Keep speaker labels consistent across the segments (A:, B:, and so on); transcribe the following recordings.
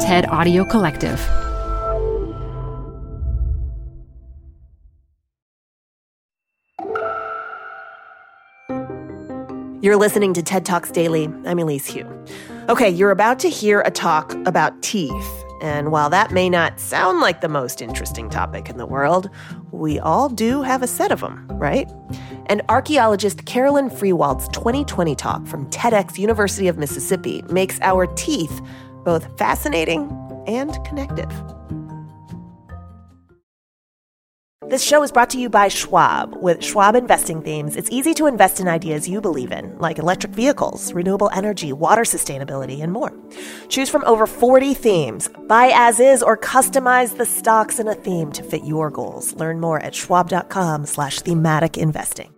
A: TED Audio Collective.
B: You're listening to TED Talks Daily. I'm Elise Hu. Okay, you're about to hear a talk about teeth. And while that may not sound like the most interesting topic in the world, we all do have a set of them, right? And archaeologist Carolyn Freiwald's 2020 talk from TEDx University of Mississippi makes our teeth both fascinating and connective. This show is brought to you by Schwab. With Schwab investing themes, it's easy to invest in ideas you believe in, like electric vehicles, renewable energy, water sustainability, and more. Choose from over 40 themes. Buy as is or customize the stocks in a theme to fit your goals. Learn more at schwab.com slash thematic investing.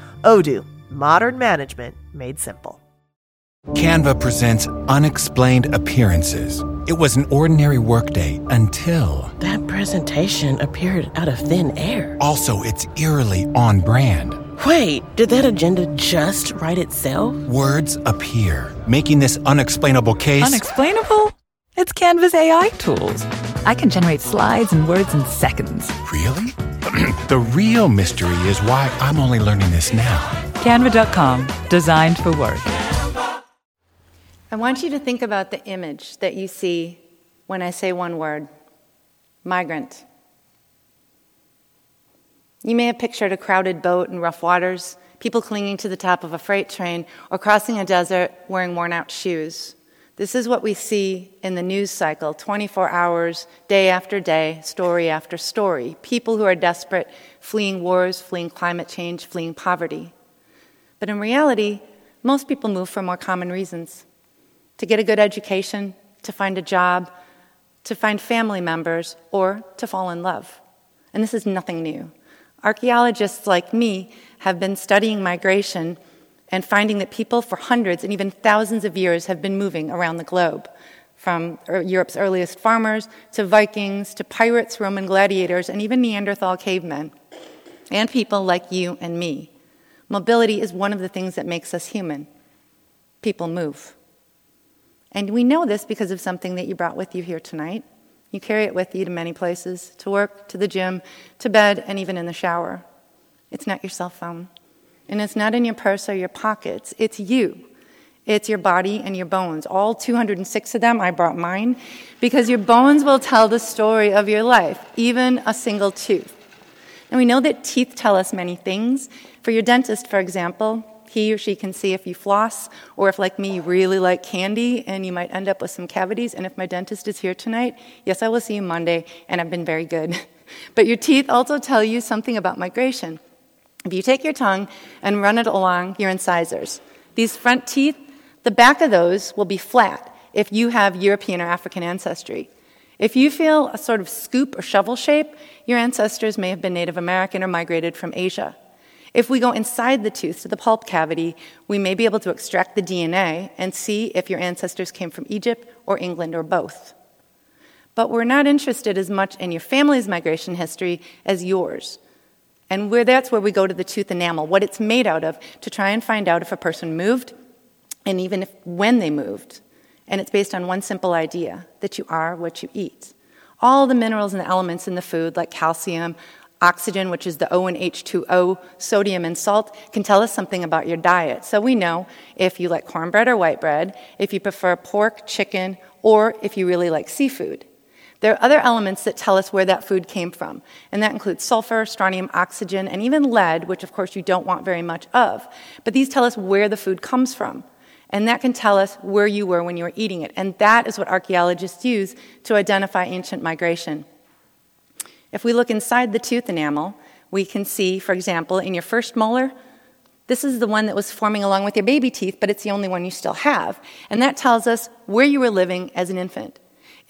B: Odoo, modern management made simple.
C: Canva presents Unexplained Appearances. It was an ordinary workday until.
D: That presentation appeared out of thin air.
C: Also, it's eerily on brand.
D: Wait, did that agenda just write itself?
C: Words appear, making this unexplainable case.
E: Unexplainable? It's Canva's AI tools. I can generate slides and words in seconds.
C: Really? the real mystery is why I'm only learning this now.
E: Canva.com, designed for work.
F: I want you to think about the image that you see when I say one word migrant. You may have pictured a crowded boat in rough waters, people clinging to the top of a freight train, or crossing a desert wearing worn out shoes. This is what we see in the news cycle 24 hours, day after day, story after story. People who are desperate, fleeing wars, fleeing climate change, fleeing poverty. But in reality, most people move for more common reasons to get a good education, to find a job, to find family members, or to fall in love. And this is nothing new. Archaeologists like me have been studying migration and finding that people for hundreds and even thousands of years have been moving around the globe, from er, Europe's earliest farmers to Vikings to pirates, Roman gladiators, and even Neanderthal cavemen, and people like you and me. Mobility is one of the things that makes us human. People move. And we know this because of something that you brought with you here tonight. You carry it with you to many places to work, to the gym, to bed, and even in the shower. It's not your cell phone. And it's not in your purse or your pockets, it's you. It's your body and your bones. All 206 of them, I brought mine, because your bones will tell the story of your life, even a single tooth. And we know that teeth tell us many things. For your dentist, for example, he or she can see if you floss, or if, like me, you really like candy and you might end up with some cavities. And if my dentist is here tonight, yes, I will see you Monday, and I've been very good. But your teeth also tell you something about migration. If you take your tongue and run it along your incisors, these front teeth, the back of those will be flat if you have European or African ancestry. If you feel a sort of scoop or shovel shape, your ancestors may have been Native American or migrated from Asia. If we go inside the tooth to the pulp cavity, we may be able to extract the DNA and see if your ancestors came from Egypt or England or both. But we're not interested as much in your family's migration history as yours. And where that's where we go to the tooth enamel, what it's made out of, to try and find out if a person moved and even if, when they moved. And it's based on one simple idea that you are what you eat. All the minerals and the elements in the food, like calcium, oxygen, which is the O and H2O, sodium and salt, can tell us something about your diet. So we know if you like cornbread or white bread, if you prefer pork, chicken, or if you really like seafood. There are other elements that tell us where that food came from, and that includes sulfur, strontium, oxygen, and even lead, which of course you don't want very much of. But these tell us where the food comes from, and that can tell us where you were when you were eating it. And that is what archaeologists use to identify ancient migration. If we look inside the tooth enamel, we can see, for example, in your first molar, This is the one that was forming along with your baby teeth, but it's the only one you still have. And that tells us where you were living as an infant.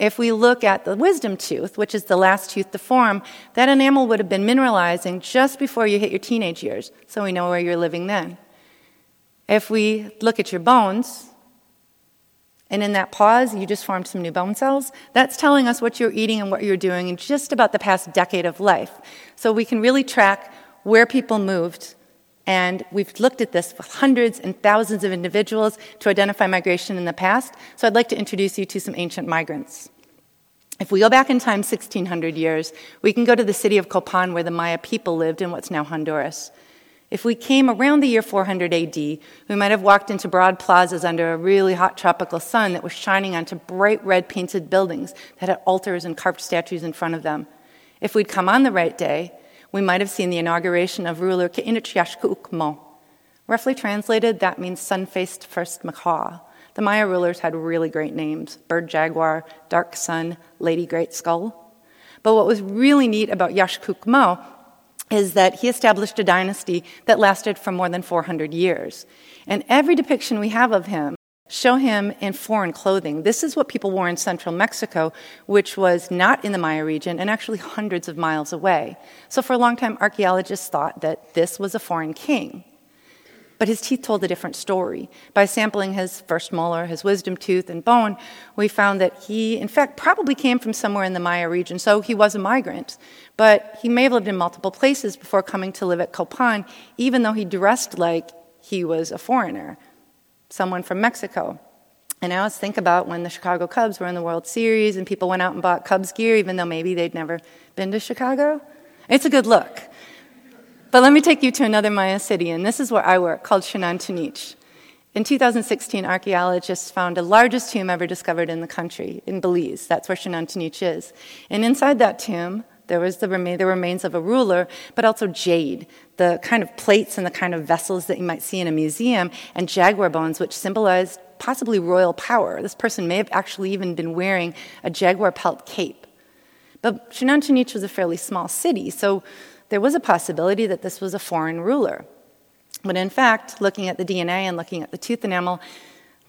F: If we look at the wisdom tooth, which is the last tooth to form, that enamel would have been mineralizing just before you hit your teenage years, so we know where you're living then. If we look at your bones, and in that pause, you just formed some new bone cells. That's telling us what you're eating and what you're doing in just about the past decade of life. So we can really track where people moved. And we've looked at this with hundreds and thousands of individuals to identify migration in the past. So I'd like to introduce you to some ancient migrants. If we go back in time 1600 years, we can go to the city of Copan where the Maya people lived in what's now Honduras. If we came around the year 400 AD, we might have walked into broad plazas under a really hot tropical sun that was shining onto bright red painted buildings that had altars and carved statues in front of them. If we'd come on the right day, we might have seen the inauguration of ruler K'inich Yax K'uk' Mo'. Roughly translated, that means sun faced first macaw. The Maya rulers had really great names Bird Jaguar, Dark Sun, Lady Great Skull. But what was really neat about Yax K'uk' Mo' is that he established a dynasty that lasted for more than 400 years. And every depiction we have of him show him in foreign clothing. This is what people wore in central Mexico, which was not in the Maya region and actually hundreds of miles away. So for a long time, archaeologists thought that this was a foreign king. But his teeth told a different story. By sampling his first molar, his wisdom tooth, and bone, we found that he, in fact, probably came from somewhere in the Maya region, so he was a migrant. But he may have lived in multiple places before coming to live at Copan, even though he dressed like he was a foreigner, someone from Mexico. And I always think about when the Chicago Cubs were in the World Series and people went out and bought Cubs gear, even though maybe they'd never been to Chicago. It's a good look. But let me take you to another Maya city, and this is where I work, called Xunantunich. In 2016, archaeologists found the largest tomb ever discovered in the country, in Belize. That's where Xunantunich is. And inside that tomb, there was the, remain, the remains of a ruler, but also jade, the kind of plates and the kind of vessels that you might see in a museum, and jaguar bones, which symbolized possibly royal power. This person may have actually even been wearing a jaguar pelt cape. But Xunantunich was a fairly small city, so there was a possibility that this was a foreign ruler. But in fact, looking at the DNA and looking at the tooth enamel,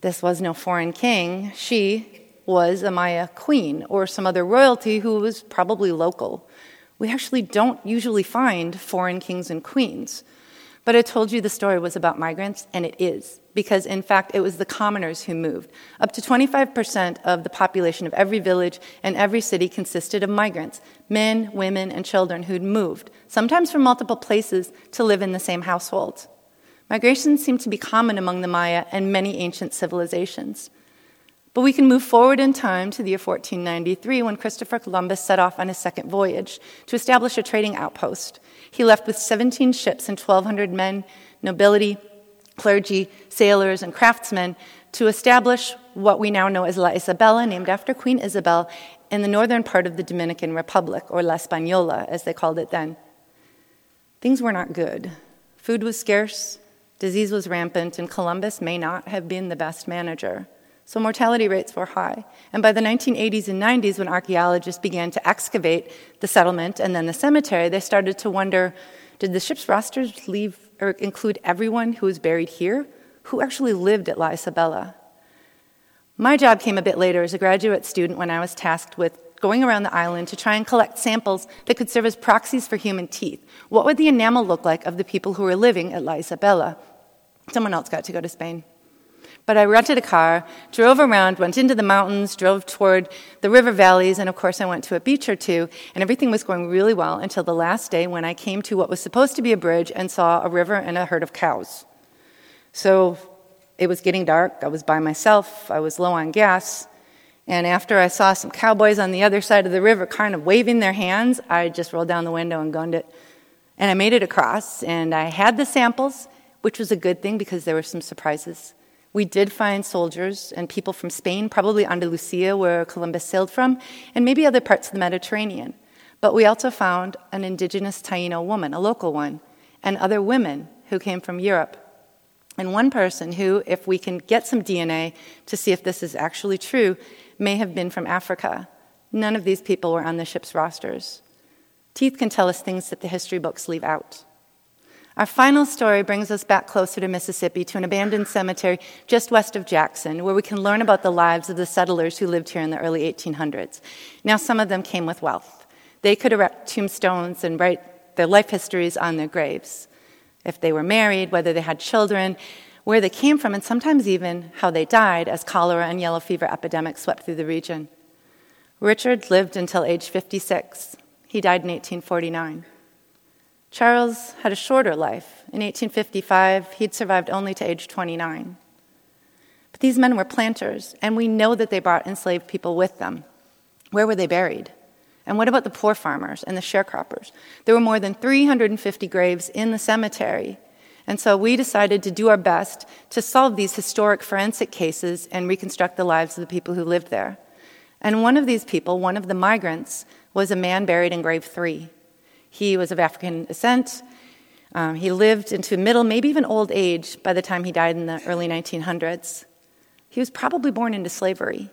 F: this was no foreign king. She was a Maya queen or some other royalty who was probably local. We actually don't usually find foreign kings and queens. But I told you the story was about migrants, and it is, because in fact it was the commoners who moved. Up to 25% of the population of every village and every city consisted of migrants men, women, and children who'd moved, sometimes from multiple places, to live in the same household. Migration seemed to be common among the Maya and many ancient civilizations. But we can move forward in time to the year 1493 when Christopher Columbus set off on his second voyage to establish a trading outpost. He left with 17 ships and 1,200 men, nobility, clergy, sailors, and craftsmen to establish what we now know as La Isabela, named after Queen Isabel, in the northern part of the Dominican Republic, or La Española, as they called it then. Things were not good. Food was scarce, disease was rampant, and Columbus may not have been the best manager. So mortality rates were high. And by the 1980s and 90s, when archaeologists began to excavate the settlement and then the cemetery, they started to wonder did the ship's rosters leave or include everyone who was buried here? Who actually lived at La Isabela? My job came a bit later as a graduate student when I was tasked with going around the island to try and collect samples that could serve as proxies for human teeth. What would the enamel look like of the people who were living at La Isabela? Someone else got to go to Spain. But I rented a car, drove around, went into the mountains, drove toward the river valleys, and of course I went to a beach or two, and everything was going really well until the last day when I came to what was supposed to be a bridge and saw a river and a herd of cows. So it was getting dark, I was by myself, I was low on gas, and after I saw some cowboys on the other side of the river kind of waving their hands, I just rolled down the window and gunned it. And I made it across, and I had the samples, which was a good thing because there were some surprises. We did find soldiers and people from Spain, probably Andalusia, where Columbus sailed from, and maybe other parts of the Mediterranean. But we also found an indigenous Taino woman, a local one, and other women who came from Europe. And one person who, if we can get some DNA to see if this is actually true, may have been from Africa. None of these people were on the ship's rosters. Teeth can tell us things that the history books leave out. Our final story brings us back closer to Mississippi to an abandoned cemetery just west of Jackson, where we can learn about the lives of the settlers who lived here in the early 1800s. Now, some of them came with wealth. They could erect tombstones and write their life histories on their graves. If they were married, whether they had children, where they came from, and sometimes even how they died as cholera and yellow fever epidemics swept through the region. Richard lived until age 56. He died in 1849. Charles had a shorter life. In 1855, he'd survived only to age 29. But these men were planters, and we know that they brought enslaved people with them. Where were they buried? And what about the poor farmers and the sharecroppers? There were more than 350 graves in the cemetery. And so we decided to do our best to solve these historic forensic cases and reconstruct the lives of the people who lived there. And one of these people, one of the migrants, was a man buried in grave three. He was of African descent. Um, he lived into middle, maybe even old age by the time he died in the early 1900s. He was probably born into slavery.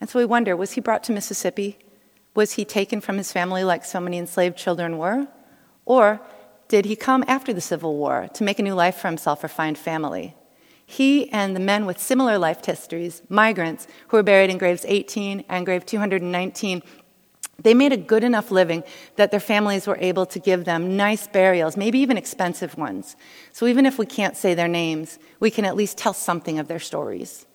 F: And so we wonder was he brought to Mississippi? Was he taken from his family like so many enslaved children were? Or did he come after the Civil War to make a new life for himself or find family? He and the men with similar life histories, migrants who were buried in graves 18 and grave 219, they made a good enough living that their families were able to give them nice burials, maybe even expensive ones. So even if we can't say their names, we can at least tell something of their stories.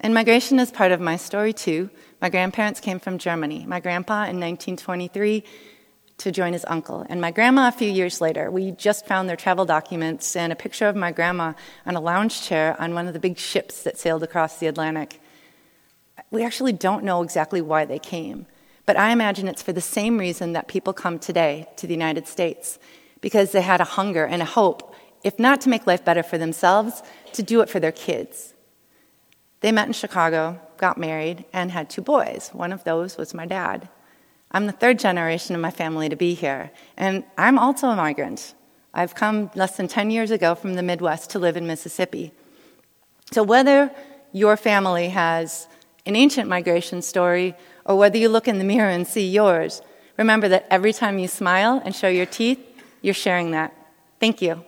F: And migration is part of my story too. My grandparents came from Germany. My grandpa in 1923 to join his uncle. And my grandma, a few years later, we just found their travel documents and a picture of my grandma on a lounge chair on one of the big ships that sailed across the Atlantic. We actually don't know exactly why they came, but I imagine it's for the same reason that people come today to the United States because they had a hunger and a hope, if not to make life better for themselves, to do it for their kids. They met in Chicago, got married, and had two boys. One of those was my dad. I'm the third generation of my family to be here, and I'm also a migrant. I've come less than 10 years ago from the Midwest to live in Mississippi. So, whether your family has an ancient migration story or whether you look in the mirror and see yours, remember that every time you smile and show your teeth, you're sharing that. Thank you.